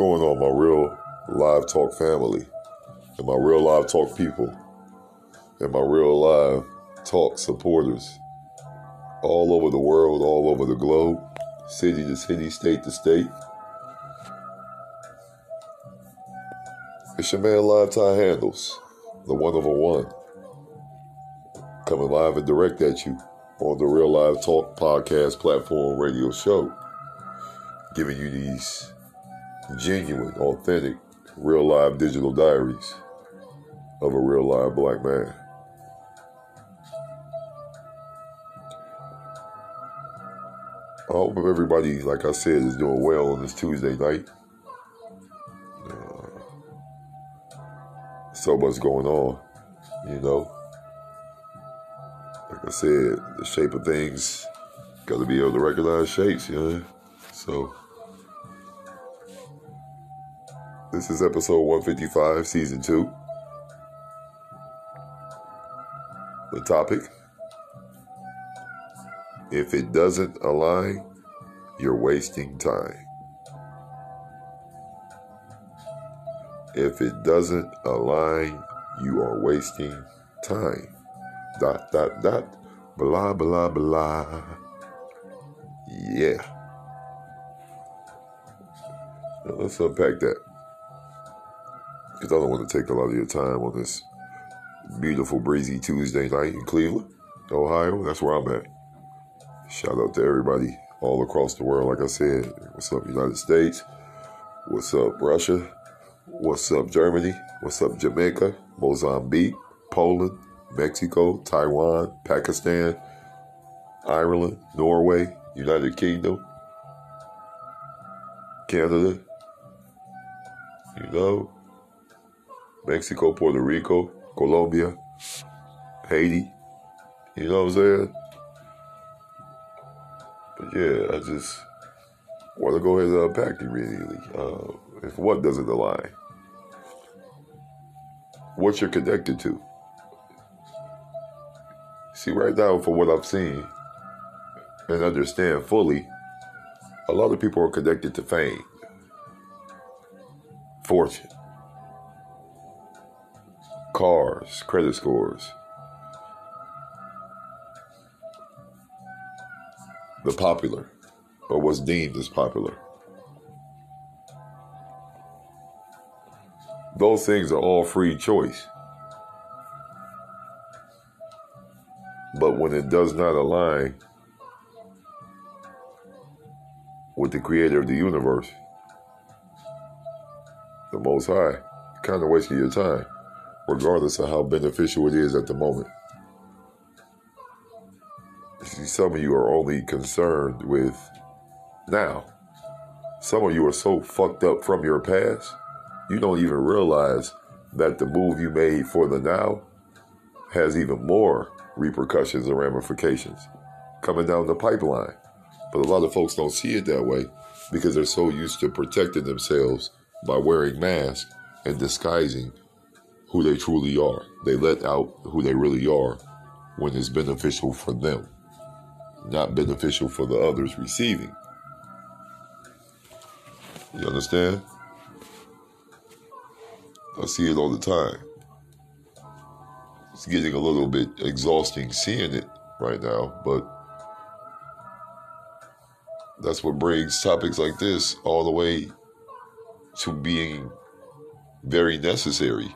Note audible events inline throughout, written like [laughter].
going on, my real live talk family, and my real live talk people, and my real live talk supporters all over the world, all over the globe, city to city, state to state. It's your man Live Tie Handles, the one a one, coming live and direct at you on the Real Live Talk podcast platform radio show, giving you these genuine, authentic, real live digital diaries of a real live black man. I hope everybody, like I said, is doing well on this Tuesday night. Uh, so much going on, you know. Like I said, the shape of things, got to be able to recognize shapes, you know. So, this is episode 155, season two. The topic if it doesn't align, you're wasting time. If it doesn't align, you are wasting time. Dot, dot, dot. Blah, blah, blah. Yeah. Now let's unpack that. Because I don't want to take a lot of your time on this beautiful, breezy Tuesday night in Cleveland, Ohio. That's where I'm at. Shout out to everybody all across the world. Like I said, what's up, United States? What's up, Russia? What's up, Germany? What's up, Jamaica, Mozambique, Poland, Mexico, Taiwan, Pakistan, Ireland, Norway, United Kingdom, Canada, you know, Mexico, Puerto Rico, Colombia, Haiti, you know what I'm saying? But yeah, I just want to go ahead and unpack immediately. Uh, if what doesn't align, what you're connected to. See, right now, from what I've seen and understand fully, a lot of people are connected to fame, fortune, cars, credit scores the popular, or what's deemed as popular. Those things are all free choice. But when it does not align with the creator of the universe, the Most High, kind of wasting your time, regardless of how beneficial it is at the moment. See, some of you are only concerned with now. Some of you are so fucked up from your past, you don't even realize that the move you made for the now has even more repercussions and ramifications coming down the pipeline. But a lot of folks don't see it that way because they're so used to protecting themselves by wearing masks and disguising who they truly are. They let out who they really are when it's beneficial for them not beneficial for the others receiving. You understand? I see it all the time. It's getting a little bit exhausting seeing it right now, but that's what brings topics like this all the way to being very necessary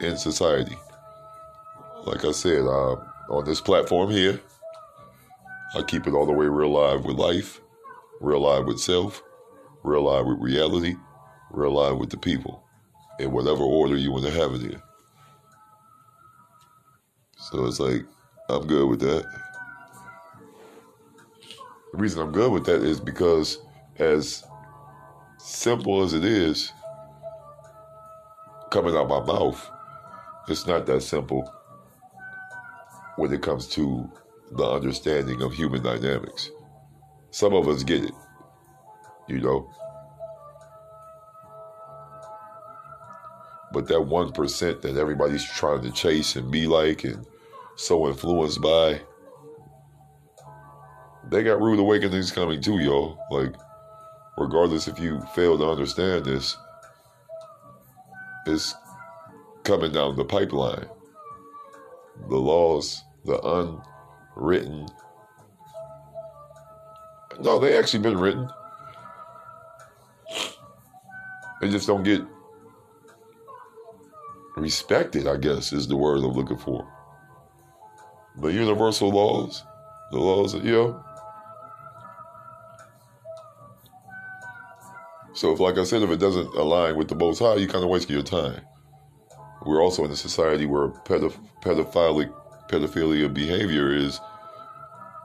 in society. Like I said, uh, on this platform here, I keep it all the way real live with life, real live with self, real live with reality, real live with the people, in whatever order you want to have it in. So it's like, I'm good with that. The reason I'm good with that is because, as simple as it is, coming out my mouth, it's not that simple when it comes to the understanding of human dynamics. Some of us get it, you know. But that 1% that everybody's trying to chase and be like and so influenced by, they got rude awakenings coming too, y'all. Like, regardless if you fail to understand this, is coming down the pipeline. The laws, the unwritten. No, they actually been written. They just don't get respected, I guess, is the word I'm looking for. The universal laws, the laws, you know. So, if, like I said, if it doesn't align with the Most High, you kind of waste your time. We're also in a society where pedoph- pedophilic pedophilia behavior is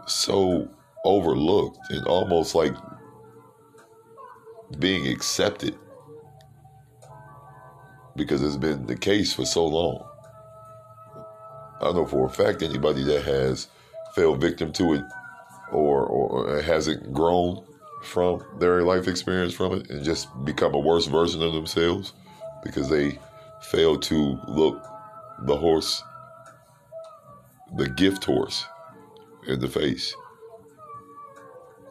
so overlooked and almost like being accepted because it's been the case for so long. I know for a fact anybody that has fell victim to it or, or hasn't grown from their life experience from it and just become a worse version of themselves because they failed to look the horse, the gift horse, in the face.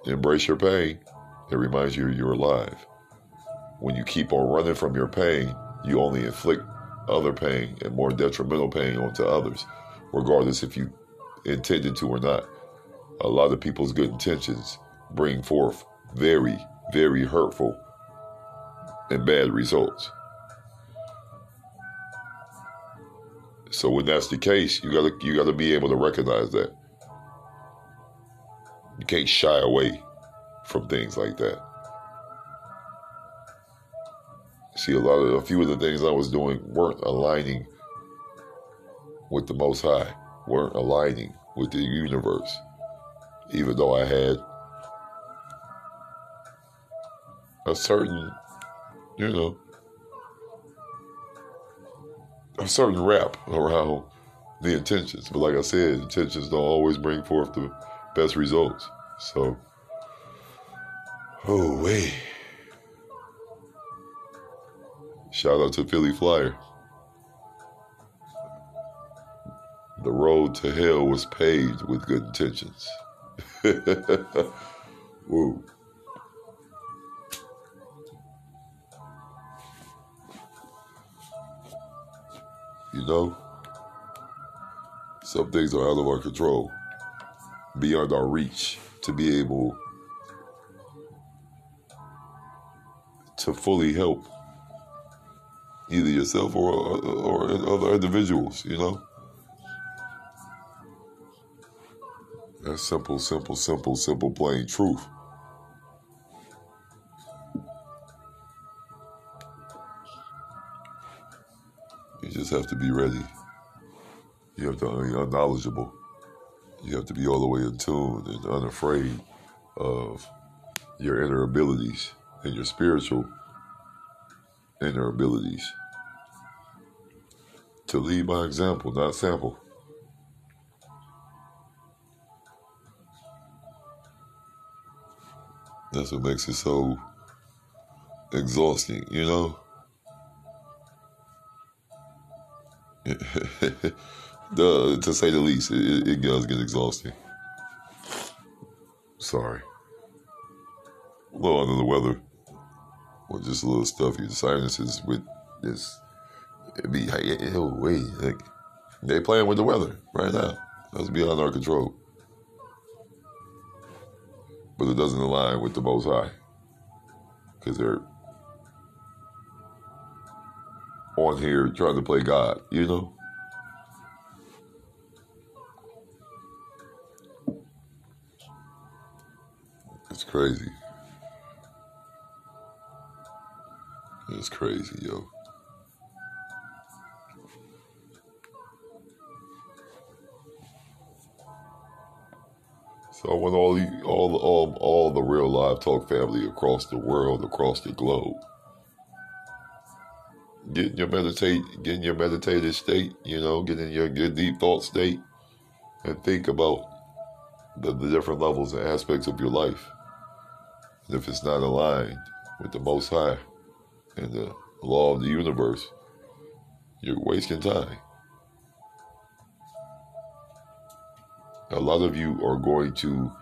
Embrace your pain. It reminds you you're alive. When you keep on running from your pain, you only inflict other pain and more detrimental pain onto others, regardless if you intended to or not. A lot of people's good intentions bring forth very, very hurtful and bad results. So when that's the case, you gotta you gotta be able to recognize that. You can't shy away from things like that. See, a lot of a few of the things I was doing weren't aligning with the Most High, weren't aligning with the universe, even though I had a certain, you know, a certain rap around the intentions. But like I said, intentions don't always bring forth the best results. So, oh, wait. Shout out to Philly Flyer. The road to hell was paved with good intentions. [laughs] Woo. You know, some things are out of our control, beyond our reach to be able to fully help either yourself or or other individuals. You know, that's simple, simple, simple, simple, plain truth. Just have to be ready. You have to uh, be knowledgeable. You have to be all the way in tune and unafraid of your inner abilities and your spiritual inner abilities. To lead by example, not sample. That's what makes it so exhausting, you know? [laughs] the, to say the least, it, it does get exhausting. Sorry. A little under the weather. Or just a little stuffy. The sinuses with this. It be, oh, wait. Like, they playing with the weather right now. That's beyond our control. But it doesn't align with the Most High. Because they're here trying to play God, you know? It's crazy. It's crazy, yo. So I want all the all all all the real live talk family across the world, across the globe get in your meditate, get in your meditative state, you know, get in your good deep thought state, and think about the, the different levels and aspects of your life. And if it's not aligned with the Most High and the law of the universe, you're wasting time. A lot of you are going to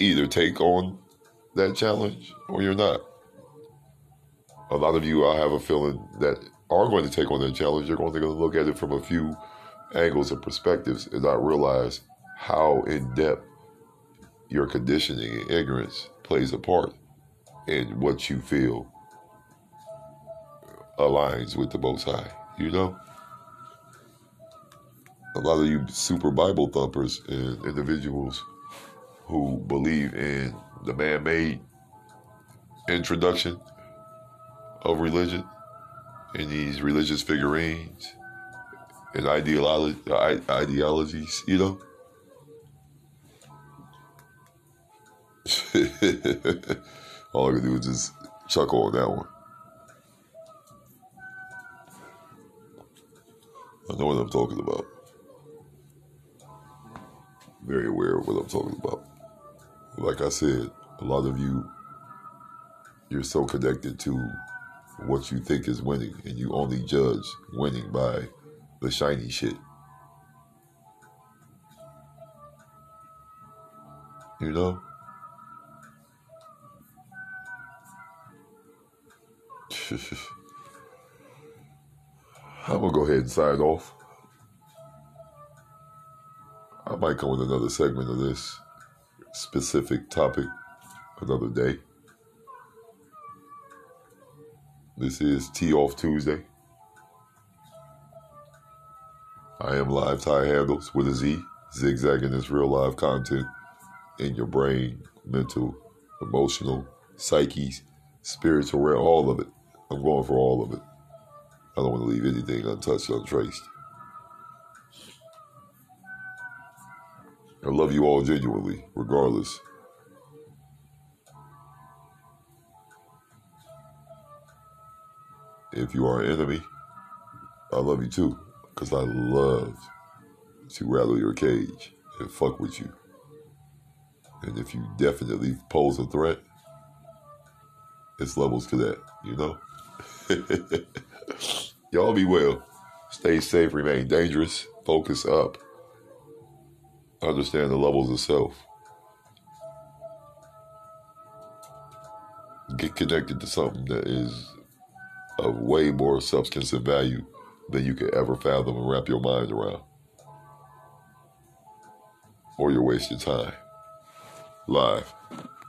either take on that challenge or you're not. A lot of you, I have a feeling that are going to take on that challenge. You're going to look at it from a few angles and perspectives and not realize how in depth your conditioning and ignorance plays a part in what you feel aligns with the Most High. You know? A lot of you super Bible thumpers and individuals who believe in the man made introduction of religion and these religious figurines and ideology, ideologies, you know? [laughs] All I can do is just chuckle on that one. I know what I'm talking about. Very aware of what I'm talking about. Like I said, a lot of you, you're so connected to what you think is winning, and you only judge winning by the shiny shit. You know? [laughs] I'm gonna go ahead and sign off. I might come with another segment of this specific topic another day. This is Tea Off Tuesday. I am Live Tie Handles with a Z, zigzagging this real live content in your brain, mental, emotional, psyches, spiritual realm, all of it. I'm going for all of it. I don't want to leave anything untouched, untraced. I love you all genuinely, regardless. If you are an enemy, I love you too, because I love to rattle your cage and fuck with you. And if you definitely pose a threat, it's levels to that, you know? [laughs] Y'all be well. Stay safe, remain dangerous, focus up. Understand the levels of self. Get connected to something that is of way more substance and value than you could ever fathom and wrap your mind around. Or you're wasting time. Live.